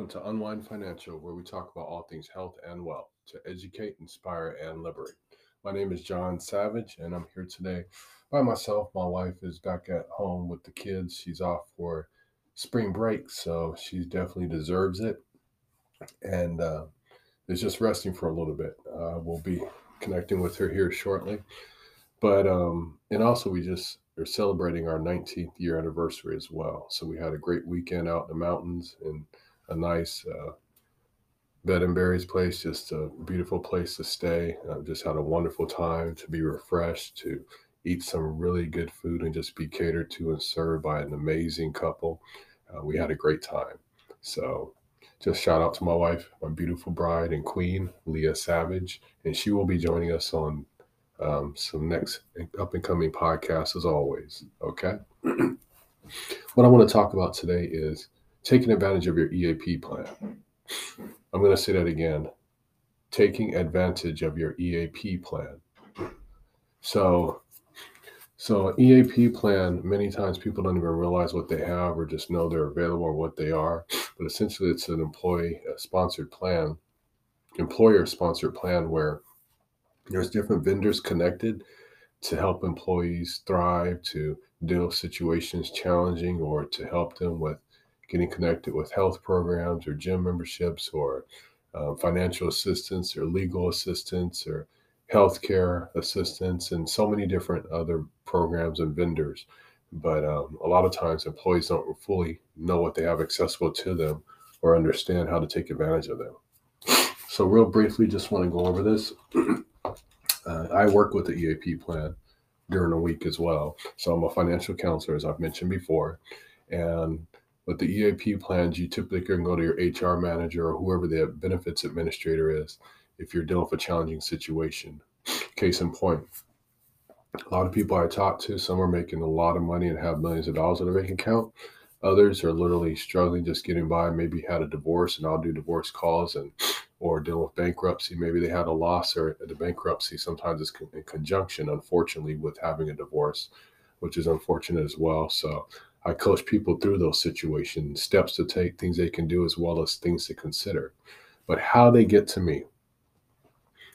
Welcome to Unwind Financial, where we talk about all things health and wealth to educate, inspire, and liberate. My name is John Savage, and I'm here today by myself. My wife is back at home with the kids. She's off for spring break, so she definitely deserves it. And uh, is just resting for a little bit. Uh, we'll be connecting with her here shortly. But, um, and also, we just are celebrating our 19th year anniversary as well. So we had a great weekend out in the mountains and a nice uh, bed and berries place, just a beautiful place to stay. Uh, just had a wonderful time to be refreshed, to eat some really good food, and just be catered to and served by an amazing couple. Uh, we had a great time. So, just shout out to my wife, my beautiful bride and queen, Leah Savage, and she will be joining us on um, some next up and coming podcasts as always. Okay. what I want to talk about today is taking advantage of your EAP plan. I'm going to say that again taking advantage of your EAP plan. So, so EAP plan, many times people don't even realize what they have or just know they're available or what they are. But essentially, it's an employee sponsored plan, employer sponsored plan where there's different vendors connected to help employees thrive, to deal with situations challenging, or to help them with getting connected with health programs or gym memberships or uh, financial assistance or legal assistance or healthcare assistance and so many different other programs and vendors. But um, a lot of times employees don't fully know what they have accessible to them or understand how to take advantage of them. So, real briefly, just want to go over this. uh, I work with the EAP plan during the week as well. So, I'm a financial counselor, as I've mentioned before. And with the EAP plans, you typically can go to your HR manager or whoever the benefits administrator is if you're dealing with a challenging situation. Case in point, a lot of people I talk to, some are making a lot of money and have millions of dollars in their bank account. Others are literally struggling, just getting by. Maybe had a divorce, and I'll do divorce calls, and or dealing with bankruptcy. Maybe they had a loss or the bankruptcy. Sometimes it's in conjunction, unfortunately, with having a divorce, which is unfortunate as well. So I coach people through those situations, steps to take, things they can do, as well as things to consider. But how they get to me.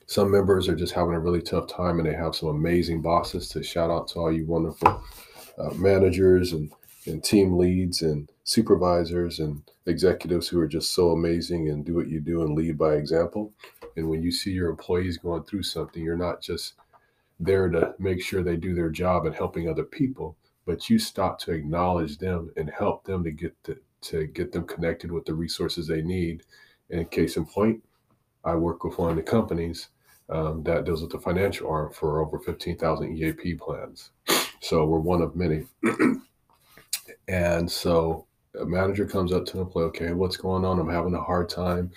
Some members are just having a really tough time and they have some amazing bosses to shout out to all you wonderful uh, managers and, and team leads and supervisors and executives who are just so amazing and do what you do and lead by example. And when you see your employees going through something, you're not just there to make sure they do their job and helping other people but you stop to acknowledge them and help them to get to, to get them connected with the resources they need. And case in point, I work with one of the companies um, that deals with the financial arm for over 15,000 EAP plans. So we're one of many. and so a manager comes up to an employee, okay, what's going on? I'm having a hard time.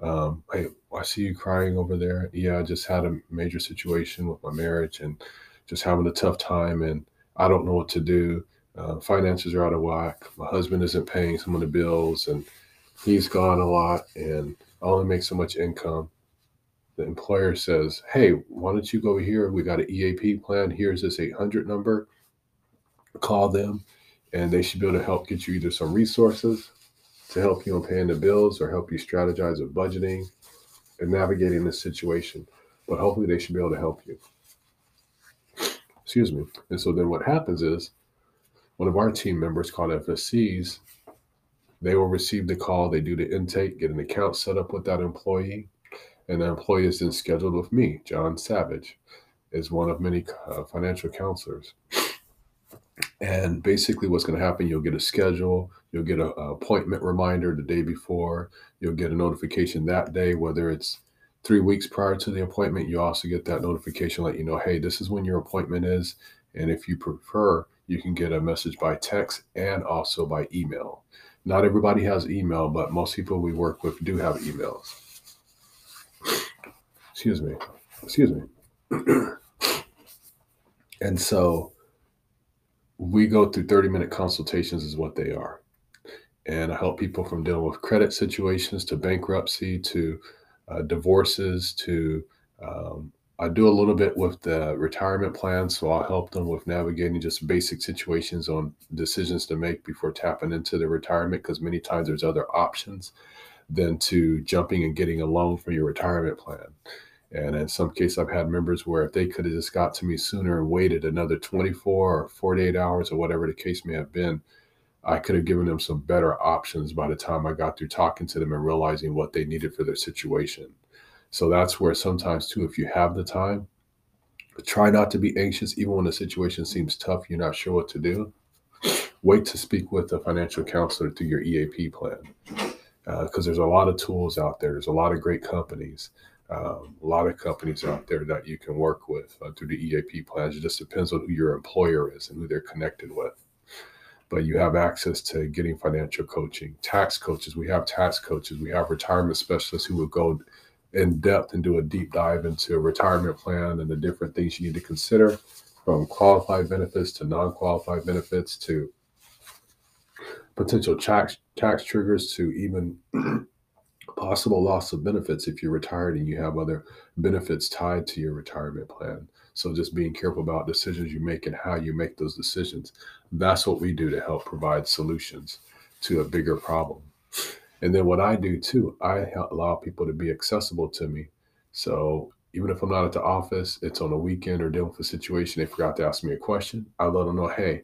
Um, hey, I see you crying over there. Yeah, I just had a major situation with my marriage and just having a tough time. And I don't know what to do. Uh, finances are out of whack. My husband isn't paying some of the bills, and he's gone a lot, and I only make so much income. The employer says, "Hey, why don't you go over here? We got an EAP plan. Here's this 800 number. Call them, and they should be able to help get you either some resources to help you on paying the bills or help you strategize with budgeting and navigating this situation. But hopefully, they should be able to help you." Excuse me. And so then what happens is one of our team members called FSCs, they will receive the call, they do the intake, get an account set up with that employee, and the employee is then scheduled with me, John Savage, is one of many uh, financial counselors. And basically, what's going to happen, you'll get a schedule, you'll get an appointment reminder the day before, you'll get a notification that day, whether it's three weeks prior to the appointment, you also get that notification let you know, hey, this is when your appointment is. And if you prefer, you can get a message by text and also by email. Not everybody has email, but most people we work with do have emails. Excuse me. Excuse me. and so we go through 30 minute consultations, is what they are. And I help people from dealing with credit situations to bankruptcy to uh, divorces to um, I do a little bit with the retirement plan, so I'll help them with navigating just basic situations on decisions to make before tapping into the retirement because many times there's other options than to jumping and getting a loan for your retirement plan. And in some cases, I've had members where if they could have just got to me sooner and waited another 24 or 48 hours or whatever the case may have been, I could have given them some better options by the time I got through talking to them and realizing what they needed for their situation. So that's where sometimes, too, if you have the time, try not to be anxious, even when the situation seems tough, you're not sure what to do. Wait to speak with a financial counselor through your EAP plan because uh, there's a lot of tools out there. There's a lot of great companies, um, a lot of companies out there that you can work with uh, through the EAP plans. It just depends on who your employer is and who they're connected with. But you have access to getting financial coaching, tax coaches. We have tax coaches. We have retirement specialists who will go in depth and do a deep dive into a retirement plan and the different things you need to consider from qualified benefits to non-qualified benefits to potential tax tax triggers to even possible loss of benefits if you're retired and you have other benefits tied to your retirement plan. So just being careful about decisions you make and how you make those decisions. That's what we do to help provide solutions to a bigger problem. And then what I do too, I allow people to be accessible to me. So even if I'm not at the office, it's on a weekend or dealing with a situation, they forgot to ask me a question. I let them know, hey,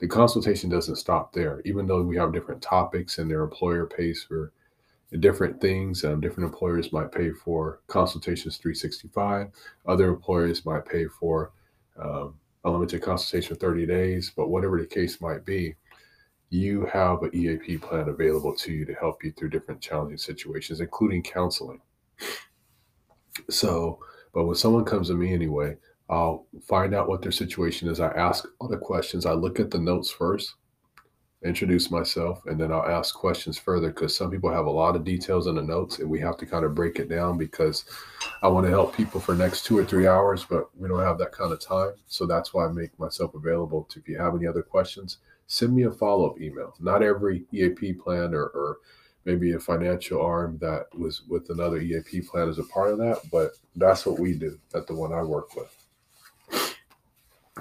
the consultation doesn't stop there. Even though we have different topics and their employer pays for different things, um, different employers might pay for consultations 365. Other employers might pay for um, a limited consultation for 30 days. But whatever the case might be, you have an EAP plan available to you to help you through different challenging situations, including counseling. So, but when someone comes to me anyway, I'll find out what their situation is. I ask all the questions. I look at the notes first, introduce myself, and then I'll ask questions further because some people have a lot of details in the notes and we have to kind of break it down because I want to help people for next two or three hours, but we don't have that kind of time. So that's why I make myself available to if you have any other questions send me a follow up email. Not every EAP plan or, or maybe a financial arm that was with another EAP plan is a part of that, but that's what we do at the one I work with.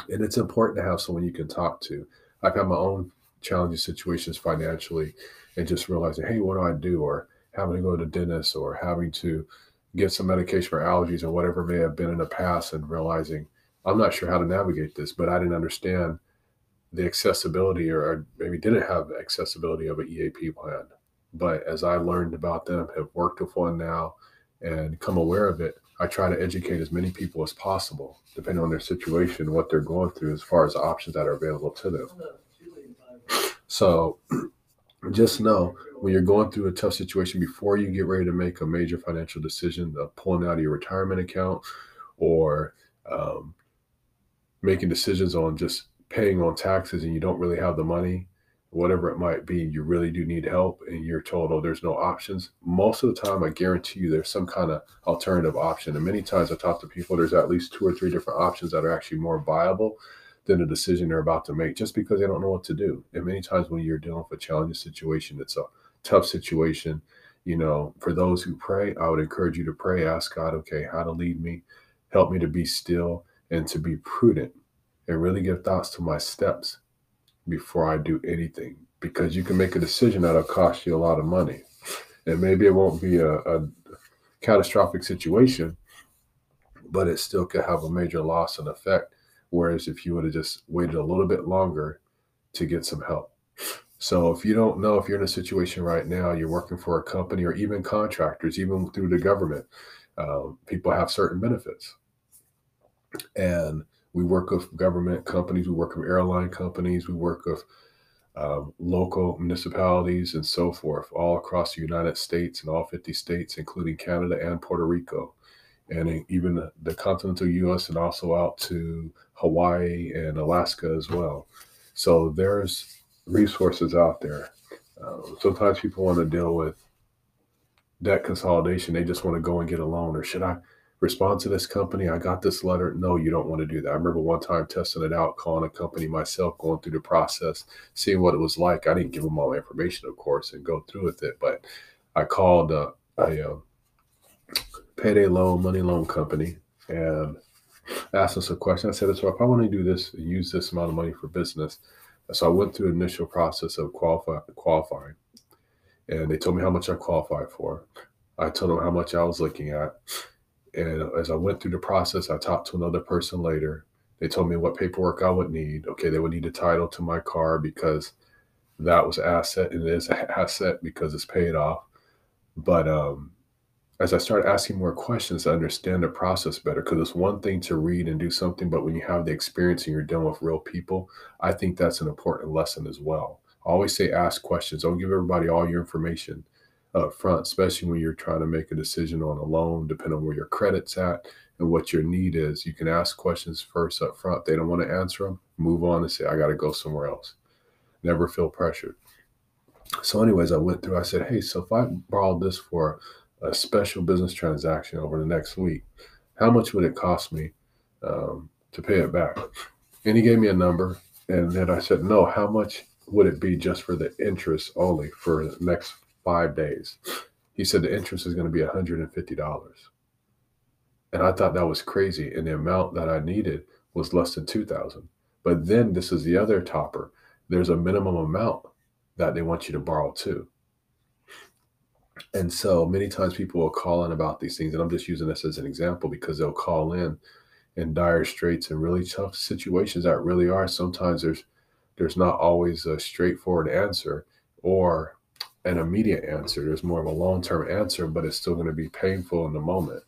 And it's important to have someone you can talk to. I've had my own challenging situations financially and just realizing, hey, what do I do? Or having to go to dentist or having to get some medication for allergies or whatever may have been in the past and realizing I'm not sure how to navigate this, but I didn't understand the accessibility or maybe didn't have accessibility of an EAP plan. But as I learned about them, have worked with one now and come aware of it, I try to educate as many people as possible, depending on their situation, what they're going through, as far as options that are available to them. So just know when you're going through a tough situation, before you get ready to make a major financial decision of pulling out of your retirement account or um, making decisions on just paying on taxes and you don't really have the money, whatever it might be, you really do need help and you're told, oh, there's no options. Most of the time, I guarantee you there's some kind of alternative option. And many times I talk to people, there's at least two or three different options that are actually more viable than the decision they're about to make just because they don't know what to do. And many times when you're dealing with a challenging situation, it's a tough situation. You know, for those who pray, I would encourage you to pray, ask God, okay, how to lead me, help me to be still and to be prudent and really give thoughts to my steps before I do anything because you can make a decision that'll cost you a lot of money. And maybe it won't be a, a catastrophic situation, but it still could have a major loss and effect. Whereas if you would have just waited a little bit longer to get some help. So if you don't know if you're in a situation right now, you're working for a company or even contractors, even through the government, um, people have certain benefits. And we work with government companies, we work with airline companies, we work with um, local municipalities and so forth, all across the United States and all 50 states, including Canada and Puerto Rico, and even the, the continental U.S. and also out to Hawaii and Alaska as well. So there's resources out there. Um, sometimes people want to deal with debt consolidation; they just want to go and get a loan, or should I? respond to this company. I got this letter. No, you don't want to do that. I remember one time testing it out, calling a company myself, going through the process, seeing what it was like. I didn't give them all my information, of course, and go through with it, but I called uh, a uh, payday loan, money loan company and asked us a question. I said, so if I want to do this, and use this amount of money for business. So I went through initial process of qualify, qualifying, and they told me how much I qualified for. I told them how much I was looking at. And as I went through the process, I talked to another person later. They told me what paperwork I would need. Okay, they would need a title to my car because that was asset and it is asset because it's paid off. But um, as I start asking more questions, I understand the process better because it's one thing to read and do something, but when you have the experience and you're dealing with real people, I think that's an important lesson as well. I always say ask questions. Don't give everybody all your information up front, especially when you're trying to make a decision on a loan, depending on where your credit's at and what your need is. You can ask questions first up front. They don't want to answer them, move on and say, I got to go somewhere else. Never feel pressured. So, anyways, I went through, I said, Hey, so if I borrowed this for a special business transaction over the next week, how much would it cost me um, to pay it back? And he gave me a number. And then I said, No, how much would it be just for the interest only for the next five days. He said the interest is going to be $150. And I thought that was crazy. And the amount that I needed was less than 2000 But then this is the other topper. There's a minimum amount that they want you to borrow too. And so many times people will call in about these things. And I'm just using this as an example because they'll call in in dire straits and really tough situations that really are. Sometimes there's there's not always a straightforward answer or an immediate answer. There's more of a long term answer, but it's still going to be painful in the moment.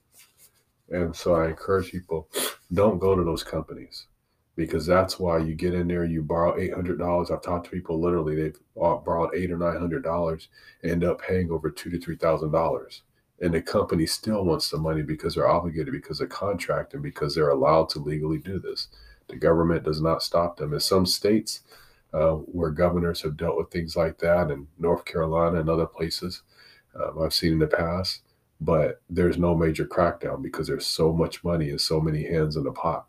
And so I encourage people don't go to those companies because that's why you get in there, you borrow $800. I've talked to people literally, they've borrowed eight or $900, end up paying over two to $3,000. And the company still wants the money because they're obligated because of contract and because they're allowed to legally do this. The government does not stop them. In some states, uh, where governors have dealt with things like that, in North Carolina and other places um, I've seen in the past. But there's no major crackdown because there's so much money and so many hands in the pot.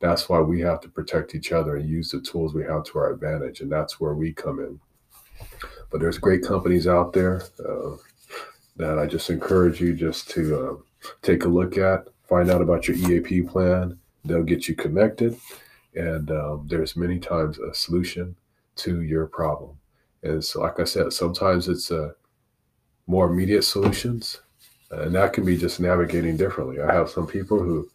That's why we have to protect each other and use the tools we have to our advantage, and that's where we come in. But there's great companies out there uh, that I just encourage you just to uh, take a look at, find out about your EAP plan. They'll get you connected, and um, there's many times a solution to your problem. And so, like I said, sometimes it's a uh, more immediate solutions, and that can be just navigating differently. I have some people who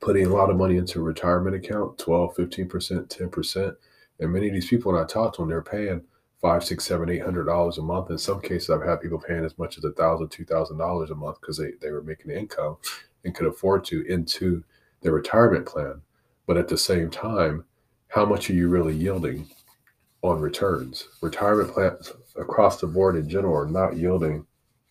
putting a lot of money into a retirement account 12 15% 10% and many of these people when i talk to them they're paying five six seven eight hundred dollars a month in some cases i've had people paying as much as a thousand two thousand dollars a month because they, they were making income and could afford to into their retirement plan but at the same time how much are you really yielding on returns? Retirement plans across the board in general are not yielding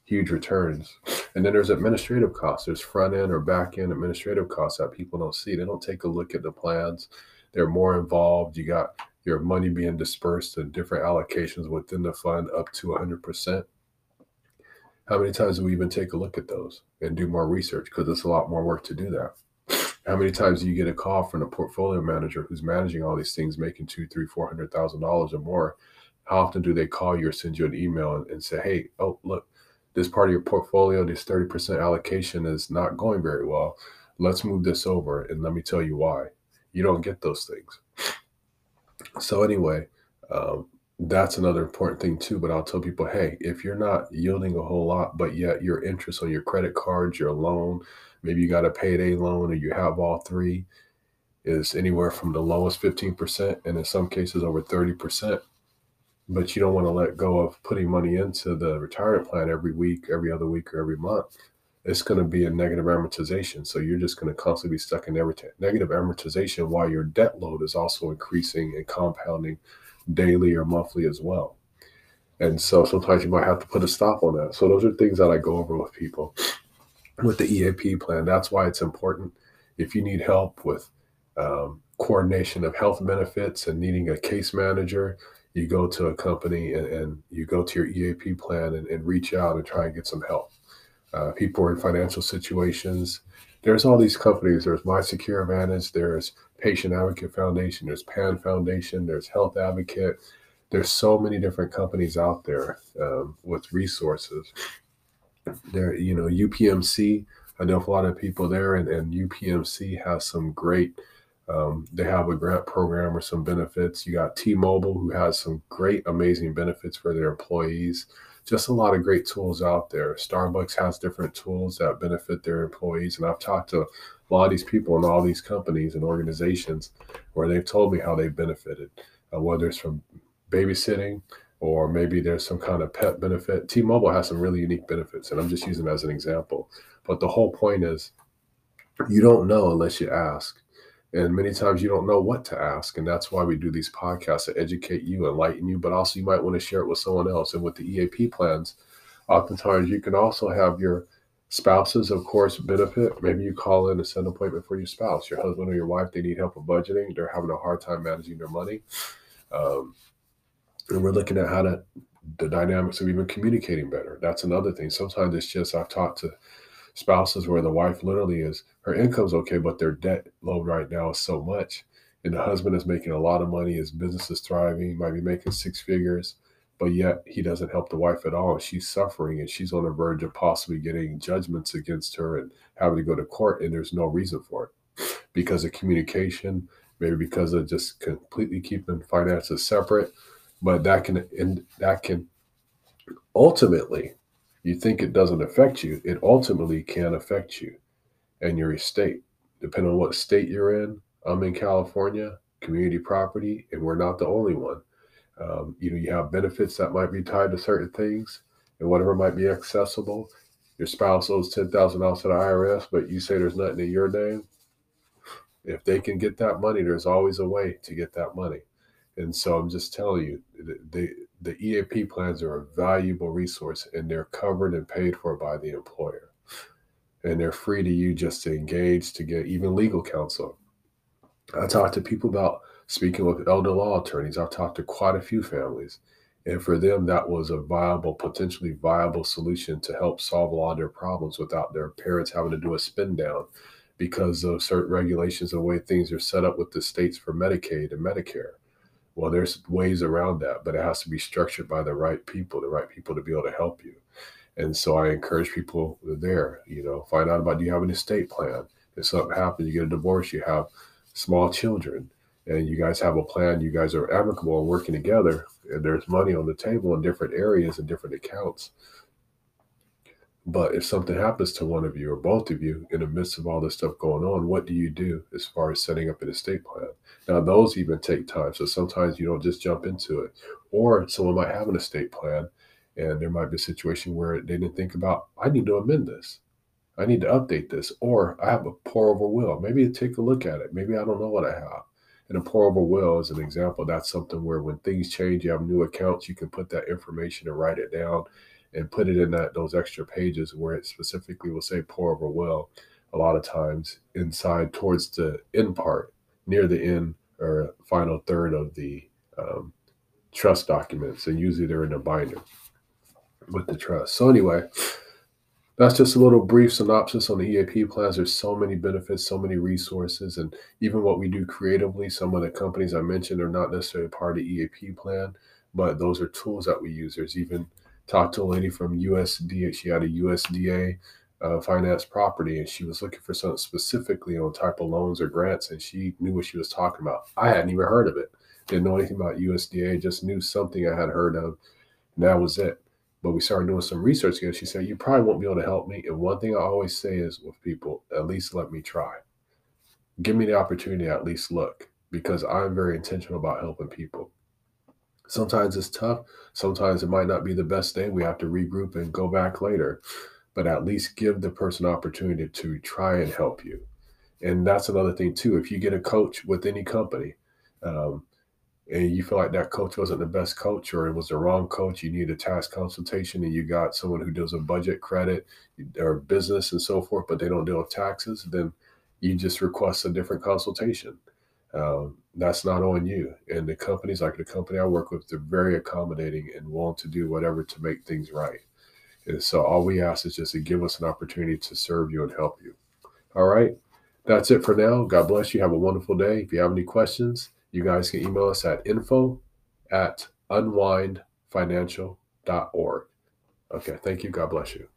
huge returns. And then there's administrative costs. There's front end or back end administrative costs that people don't see. They don't take a look at the plans. They're more involved. You got your money being dispersed in different allocations within the fund up to 100%. How many times do we even take a look at those and do more research? Because it's a lot more work to do that. How many times do you get a call from a portfolio manager who's managing all these things, making two, three, four hundred thousand dollars or more? How often do they call you or send you an email and, and say, "Hey, oh look, this part of your portfolio, this thirty percent allocation is not going very well. Let's move this over, and let me tell you why." You don't get those things. So anyway, um, that's another important thing too. But I'll tell people, hey, if you're not yielding a whole lot, but yet your interest on your credit cards, your loan, maybe you got a payday loan or you have all three is anywhere from the lowest 15% and in some cases over 30% but you don't want to let go of putting money into the retirement plan every week every other week or every month it's going to be a negative amortization so you're just going to constantly be stuck in negative amortization while your debt load is also increasing and compounding daily or monthly as well and so sometimes you might have to put a stop on that so those are things that i go over with people with the EAP plan. That's why it's important. If you need help with um, coordination of health benefits and needing a case manager, you go to a company and, and you go to your EAP plan and, and, reach out and try and get some help. Uh, people are in financial situations. There's all these companies. There's My Secure Advantage. There's Patient Advocate Foundation. There's PAN Foundation. There's Health Advocate. There's so many different companies out there um, with resources there, you know, UPMC I know a lot of people there, and, and UPMC has some great. Um, they have a grant program or some benefits. You got T-Mobile, who has some great, amazing benefits for their employees. Just a lot of great tools out there. Starbucks has different tools that benefit their employees, and I've talked to a lot of these people in all these companies and organizations where they've told me how they've benefited, uh, whether it's from babysitting or maybe there's some kind of pet benefit. T-Mobile has some really unique benefits, and I'm just using them as an example. But the whole point is, you don't know unless you ask. And many times you don't know what to ask. And that's why we do these podcasts to educate you, enlighten you, but also you might want to share it with someone else. And with the EAP plans, oftentimes you can also have your spouses, of course, benefit. Maybe you call in and set an appointment for your spouse, your husband or your wife. They need help with budgeting. They're having a hard time managing their money. Um, and we're looking at how to the dynamics of even communicating better. That's another thing. Sometimes it's just I've talked to spouses where the wife literally is her income's okay, but their debt load right now is so much. And the husband is making a lot of money, his business is thriving, might be making six figures, but yet he doesn't help the wife at all. She's suffering and she's on the verge of possibly getting judgments against her and having to go to court, and there's no reason for it because of communication, maybe because of just completely keeping finances separate but that can and that can ultimately you think it doesn't affect you it ultimately can affect you and your estate. Depending on what state you're in i'm in california community property and we're not the only one. Um, you know you have benefits that might be tied to certain things and whatever might be accessible. Your spouse owes $10000 to the irs but you say there's nothing in your name. If they can get that money there's always a way to get that money. And so I'm just telling you, the, the EAP plans are a valuable resource and they're covered and paid for by the employer. And they're free to you just to engage to get even legal counsel. I talked to people about speaking with elder law attorneys. I've talked to quite a few families. And for them, that was a viable, potentially viable solution to help solve a lot of their problems without their parents having to do a spin down because of certain regulations and the way things are set up with the states for Medicaid and Medicare. Well, there's ways around that, but it has to be structured by the right people, the right people to be able to help you. And so I encourage people there, you know, find out about do you have an estate plan? If something happens, you get a divorce, you have small children, and you guys have a plan, you guys are amicable and working together, and there's money on the table in different areas and different accounts but if something happens to one of you or both of you in the midst of all this stuff going on, what do you do as far as setting up an estate plan? Now, those even take time. So sometimes you don't just jump into it. Or someone might have an estate plan and there might be a situation where they didn't think about, I need to amend this. I need to update this. Or I have a pour over will. Maybe take a look at it. Maybe I don't know what I have. And a pour over will is an example. That's something where when things change, you have new accounts, you can put that information and write it down and put it in that those extra pages where it specifically will say pour over will a lot of times inside towards the end part near the end or final third of the um, trust documents and usually they're in a binder with the trust so anyway that's just a little brief synopsis on the EAP plans. There's so many benefits, so many resources, and even what we do creatively. Some of the companies I mentioned are not necessarily part of the EAP plan, but those are tools that we use. There's even talked to a lady from USDA. She had a USDA uh, finance property and she was looking for something specifically on type of loans or grants and she knew what she was talking about. I hadn't even heard of it. Didn't know anything about USDA, just knew something I had heard of. And that was it. But we started doing some research together. She said, You probably won't be able to help me. And one thing I always say is with people, at least let me try. Give me the opportunity to at least look because I'm very intentional about helping people. Sometimes it's tough. Sometimes it might not be the best thing. We have to regroup and go back later, but at least give the person opportunity to try and help you. And that's another thing too. If you get a coach with any company, um, and you feel like that coach wasn't the best coach or it was the wrong coach, you need a tax consultation, and you got someone who does a budget, credit, or business and so forth, but they don't deal with taxes, then you just request a different consultation. Um, that's not on you. And the companies, like the company I work with, they're very accommodating and want to do whatever to make things right. And so all we ask is just to give us an opportunity to serve you and help you. All right. That's it for now. God bless you. Have a wonderful day. If you have any questions, you guys can email us at info at unwindfinancial.org. Okay. Thank you. God bless you.